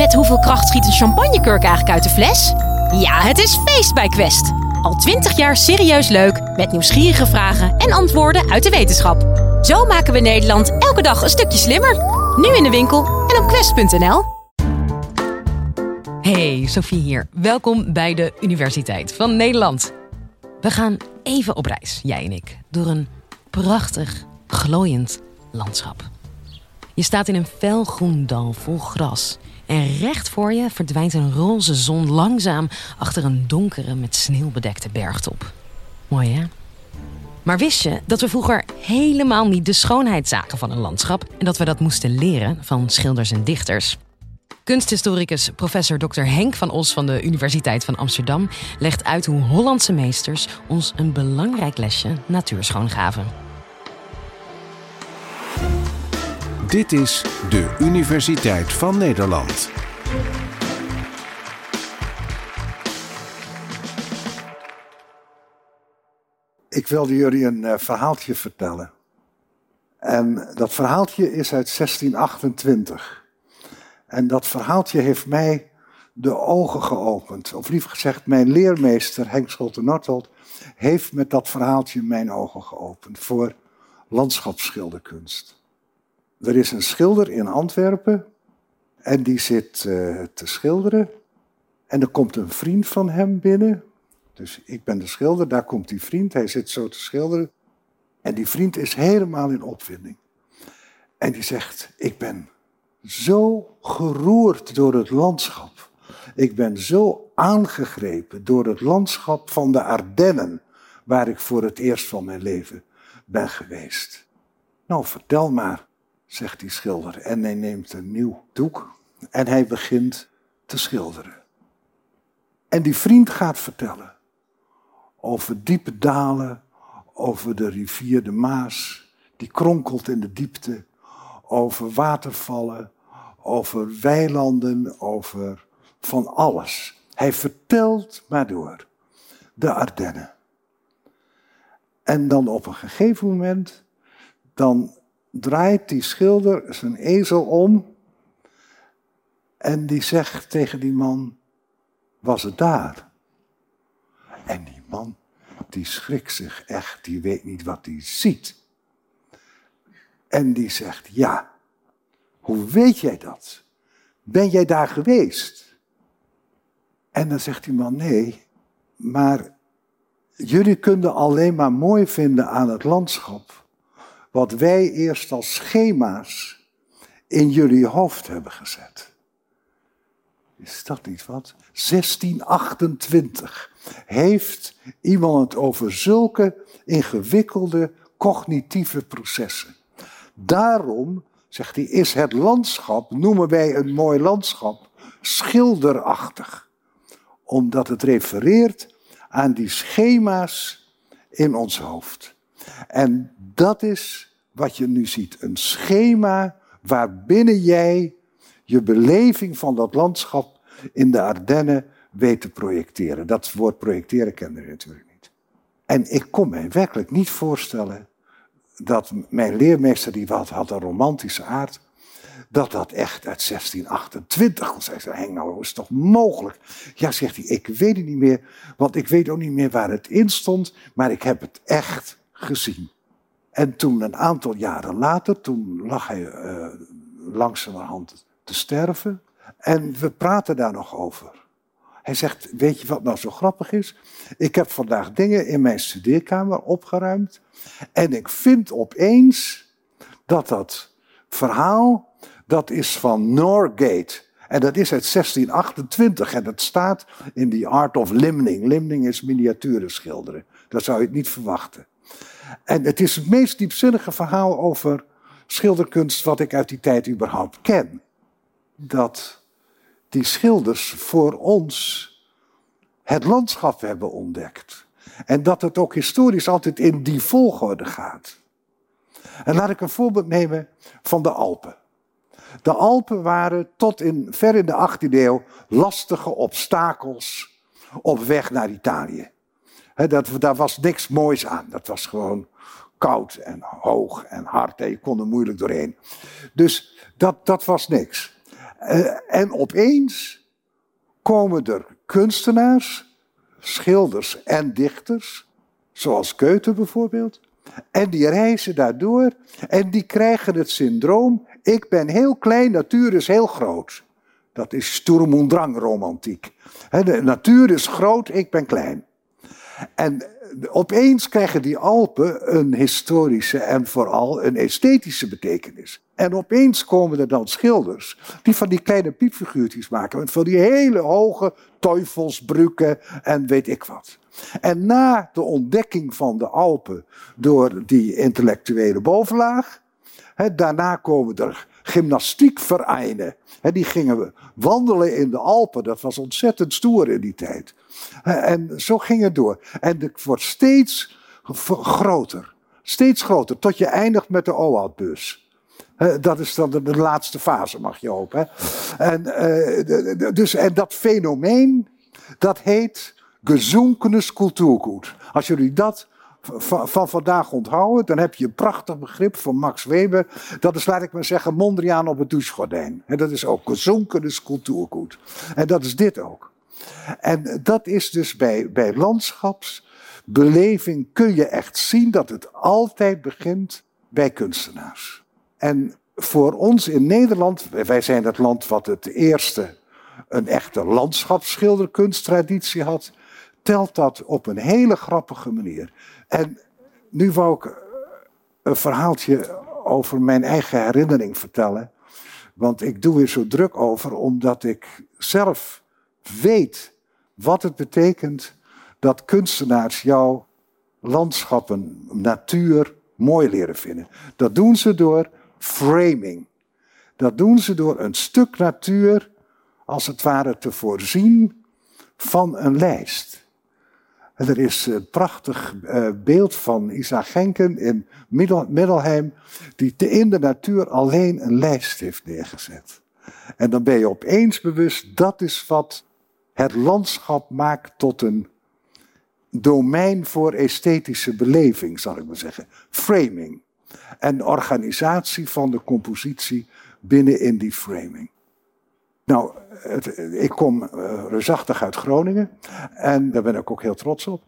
Met hoeveel kracht schiet een champagnekurk eigenlijk uit de fles? Ja, het is feest bij Quest. Al twintig jaar serieus leuk, met nieuwsgierige vragen en antwoorden uit de wetenschap. Zo maken we Nederland elke dag een stukje slimmer. Nu in de winkel en op quest.nl. Hey, Sophie hier. Welkom bij de Universiteit van Nederland. We gaan even op reis, jij en ik, door een prachtig, glooiend landschap. Je staat in een felgroen dal vol gras. En recht voor je verdwijnt een roze zon langzaam achter een donkere met sneeuw bedekte bergtop. Mooi hè? Maar wist je dat we vroeger helemaal niet de schoonheid zagen van een landschap en dat we dat moesten leren van schilders en dichters? Kunsthistoricus professor Dr. Henk van Os van de Universiteit van Amsterdam legt uit hoe Hollandse meesters ons een belangrijk lesje natuurschoon gaven. Dit is de Universiteit van Nederland. Ik wilde jullie een uh, verhaaltje vertellen. En dat verhaaltje is uit 1628. En dat verhaaltje heeft mij de ogen geopend. Of liever gezegd, mijn leermeester Henk Schulte-Nortold heeft met dat verhaaltje mijn ogen geopend voor landschapsschilderkunst. Er is een schilder in Antwerpen en die zit uh, te schilderen. En er komt een vriend van hem binnen. Dus ik ben de schilder, daar komt die vriend, hij zit zo te schilderen. En die vriend is helemaal in opwinding. En die zegt, ik ben zo geroerd door het landschap. Ik ben zo aangegrepen door het landschap van de Ardennen, waar ik voor het eerst van mijn leven ben geweest. Nou, vertel maar, zegt die schilder. En hij neemt een nieuw doek en hij begint te schilderen. En die vriend gaat vertellen over diepe dalen, over de rivier de Maas, die kronkelt in de diepte, over watervallen, over weilanden, over van alles. Hij vertelt maar door. De Ardennen. En dan op een gegeven moment, dan draait die schilder zijn ezel om en die zegt tegen die man, was het daar? En die man, die schrikt zich echt, die weet niet wat hij ziet. En die zegt, ja, hoe weet jij dat? Ben jij daar geweest? En dan zegt die man, nee, maar jullie kunnen alleen maar mooi vinden aan het landschap wat wij eerst als schema's in jullie hoofd hebben gezet. Is dat niet wat? 1628 heeft iemand het over zulke ingewikkelde cognitieve processen. Daarom, zegt hij, is het landschap, noemen wij een mooi landschap, schilderachtig. Omdat het refereert aan die schema's in ons hoofd. En dat is wat je nu ziet. Een schema waarbinnen jij je beleving van dat landschap in de Ardennen weet te projecteren. Dat woord projecteren kende je natuurlijk niet. En ik kon mij werkelijk niet voorstellen dat mijn leermeester, die had, had een romantische aard, dat dat echt uit 1628 was. Hij zei, Henk, nou, is toch mogelijk? Ja, zegt hij, ik weet het niet meer, want ik weet ook niet meer waar het in stond, maar ik heb het echt gezien. En toen, een aantal jaren later, toen lag hij uh, langzamerhand te sterven. En we praten daar nog over. Hij zegt, weet je wat nou zo grappig is? Ik heb vandaag dingen in mijn studeerkamer opgeruimd. En ik vind opeens dat dat verhaal, dat is van Norgate. En dat is uit 1628 en dat staat in The Art of Limning. Limning is miniaturen schilderen. Dat zou je het niet verwachten. En het is het meest diepzinnige verhaal over schilderkunst wat ik uit die tijd überhaupt ken. Dat die schilders voor ons het landschap hebben ontdekt. En dat het ook historisch altijd in die volgorde gaat. En laat ik een voorbeeld nemen van de Alpen. De Alpen waren tot in, ver in de 18e eeuw lastige obstakels op weg naar Italië. Dat, daar was niks moois aan. Dat was gewoon koud en hoog en hard en je kon er moeilijk doorheen. Dus dat, dat was niks. Uh, en opeens komen er kunstenaars, schilders en dichters, zoals Goethe bijvoorbeeld, en die reizen daardoor en die krijgen het syndroom: ik ben heel klein, natuur is heel groot. Dat is Sturm und Drang romantiek. De natuur is groot, ik ben klein. En opeens krijgen die Alpen een historische en vooral een esthetische betekenis. En opeens komen er dan schilders die van die kleine piepfiguurtjes maken. Van die hele hoge teufelsbrukken en weet ik wat. En na de ontdekking van de Alpen door die intellectuele bovenlaag, daarna komen er gymnastiekvereinen. die gingen wandelen in de Alpen. Dat was ontzettend stoer in die tijd. En zo ging het door. En het wordt steeds groter. Steeds groter. Tot je eindigt met de OAT-bus. Dat is dan de, laatste fase, mag je hopen. En, uh, dus, en dat fenomeen, dat heet gezonkenes cultuurgoed. Als jullie dat van, van, vandaag onthouden, dan heb je een prachtig begrip van Max Weber. Dat is, laat ik maar zeggen, Mondriaan op het douchegordijn. En dat is ook gezonkenes cultuurgoed. En dat is dit ook. En dat is dus bij, bij landschapsbeleving kun je echt zien dat het altijd begint bij kunstenaars. En voor ons in Nederland, wij zijn het land wat het eerste een echte landschapsschilderkunsttraditie had, telt dat op een hele grappige manier. En nu wou ik een verhaaltje over mijn eigen herinnering vertellen. Want ik doe er zo druk over, omdat ik zelf weet wat het betekent dat kunstenaars jouw landschappen, natuur mooi leren vinden. Dat doen ze door framing. Dat doen ze door een stuk natuur als het ware te voorzien van een lijst. Er is een prachtig eh, beeld van Isaac Genken in Middelheim, die in de natuur alleen een lijst heeft neergezet. En dan ben je opeens bewust, dat is wat het landschap maakt tot een domein voor esthetische beleving, zal ik maar zeggen. Framing. En organisatie van de compositie binnen in die framing. Nou, ik kom uh, reusachtig uit Groningen en daar ben ik ook heel trots op.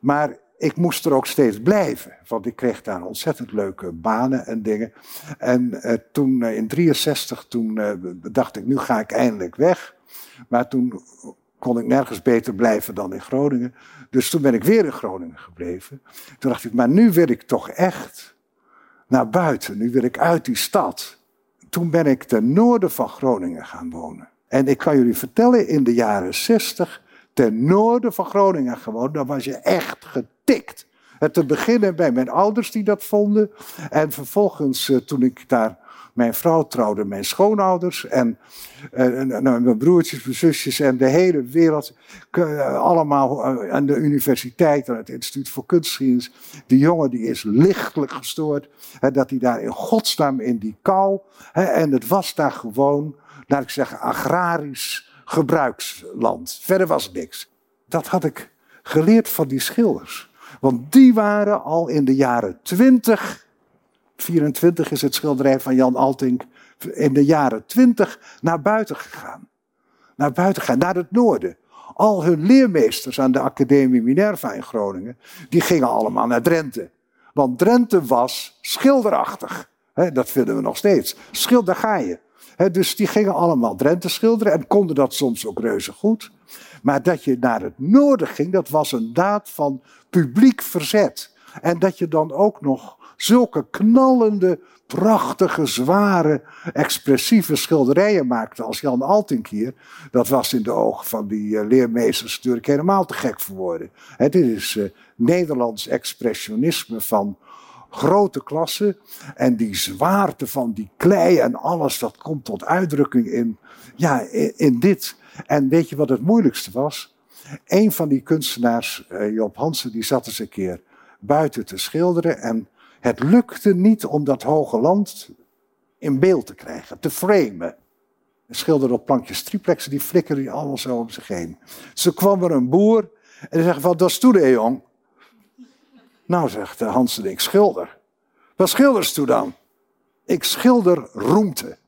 Maar ik moest er ook steeds blijven, want ik kreeg daar ontzettend leuke banen en dingen. En uh, toen uh, in 63, toen dacht ik, nu ga ik eindelijk weg. Maar toen kon ik nergens beter blijven dan in Groningen. Dus toen ben ik weer in Groningen gebleven. Toen dacht ik, maar nu wil ik toch echt naar buiten. Nu wil ik uit die stad. Toen ben ik ten noorden van Groningen gaan wonen. En ik kan jullie vertellen, in de jaren 60, ten noorden van Groningen gewoond, dan was je echt getikt. Het te beginnen bij mijn ouders die dat vonden. En vervolgens, eh, toen ik daar mijn vrouw trouwde mijn schoonouders en, uh, mijn broertjes, mijn zusjes en de hele wereld. Uh, allemaal uh, aan de universiteit, aan het Instituut voor Kunstgeschiedenis. Die jongen die is lichtelijk gestoord. dat hij daar in godsnaam in die kou. en het was daar gewoon, laat ik zeggen, agrarisch gebruiksland. Verder was niks. Dat had ik geleerd van die schilders. Want die waren al in de jaren twintig 24 is het schilderij van Jan Altink in de jaren 20 naar buiten gegaan. Naar buiten gegaan, naar het noorden. Al hun leermeesters aan de Academie Minerva in Groningen, die gingen allemaal naar Drenthe. Want Drenthe was schilderachtig. dat vinden we nog steeds. Schilder ga je. dus die gingen allemaal Drenthe schilderen en konden dat soms ook reuze goed. Maar dat je naar het noorden ging, dat was een daad van publiek verzet. En dat je dan ook nog zulke knallende, prachtige, zware, expressieve schilderijen maakte als Jan Altink hier. Dat was in de ogen van die uh, leermeesters natuurlijk helemaal te gek voor woorden. dit is uh, Nederlands expressionisme van grote klasse. En die zwaarte van die klei en alles, dat komt tot uitdrukking in, ja, in, dit. En weet je wat het moeilijkste was? Een van die kunstenaars, uh, Job Hansen, die zat eens een keer buiten te schilderen. En het lukte niet om dat hoge land in beeld te krijgen, te framen. Een schilder op plankjes triplexen, die flikkerde die allemaal zo om zich heen. Ze kwam er een boer en die zegt van, dat toe de jong. Nou, zegt Hansen, ik schilder. Wat schilders toe dan? Ik schilder roemte.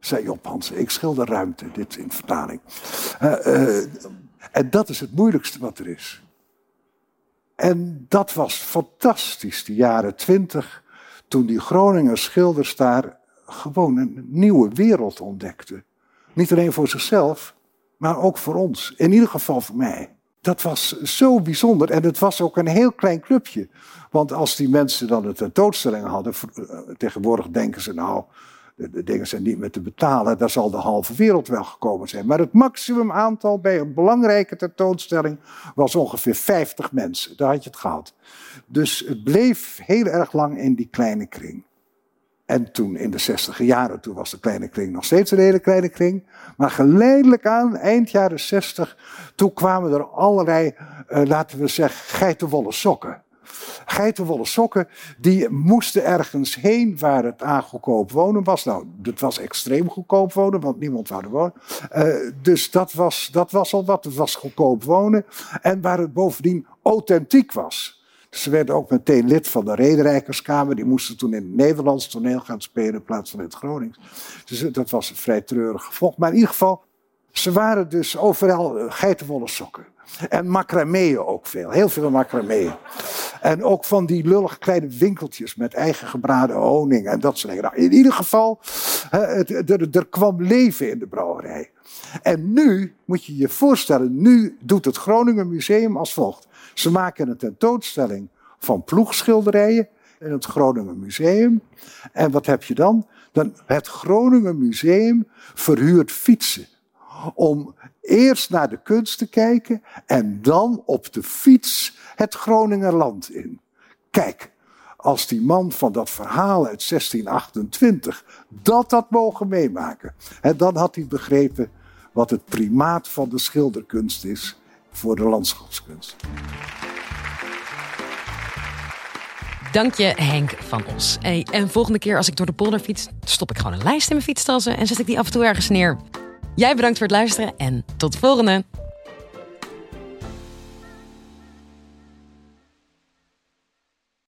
zei Job Hansen. Ik schilder ruimte, dit in vertaling. Uh, uh, en dat is het moeilijkste wat er is. En dat was fantastisch, de jaren twintig, toen die Groninger schilders daar gewoon een nieuwe wereld ontdekten. Niet alleen voor zichzelf, maar ook voor ons. In ieder geval voor mij. Dat was zo bijzonder en het was ook een heel klein clubje. Want als die mensen dan een tentoonstelling hadden, eh, tegenwoordig denken ze nou, de, dingen zijn niet meer te betalen, daar zal de halve wereld wel gekomen zijn. Maar het maximum aantal bij een belangrijke tentoonstelling was ongeveer 50 mensen. Daar had je het gehad. Dus het bleef heel erg lang in die kleine kring. En toen in de zestiger jaren, toen was de kleine kring nog steeds een hele kleine kring. Maar geleidelijk aan, eind jaren zestig, toen kwamen er allerlei, uh, laten we zeggen, geitenwolle sokken. Geitenwolle sokken, die moesten ergens heen waar het aan goedkoop wonen was. Nou, het was extreem goedkoop wonen, want niemand wou er wonen. Uh, dus dat was, dat was al wat, het was goedkoop wonen. En waar het bovendien authentiek was. Ze werden ook meteen lid van de Rederijkerskamer. Die moesten toen in het Nederlands toneel gaan spelen in plaats van in het Gronings. Dus dat was een vrij treurig gevolg. Maar in ieder geval, ze waren dus overal eh, geitenwolle sokken. En macrameeën ook veel. Heel veel macrameeën. En ook van die lullige kleine winkeltjes met eigen gebraden honing en dat soort dingen. Nou, in ieder geval, er kwam leven in de brouwerij. En nu, moet je je voorstellen, nu doet het Groningen Museum als volgt. Ze maken een tentoonstelling van ploegschilderijen in het Groningen Museum. En wat heb je dan? dan het Groningen Museum verhuurt fietsen. Om eerst naar de kunst te kijken en dan op de fiets het Groningerland in. Kijk, als die man van dat verhaal uit 1628 dat had mogen meemaken, dan had hij begrepen wat het primaat van de schilderkunst is voor de landschapskunst. Dank je, Henk van Os. Hey, en volgende keer als ik door de polder fiets, stop ik gewoon een lijst in mijn fietstassen en zet ik die af en toe ergens neer. Jij bedankt voor het luisteren en tot de volgende.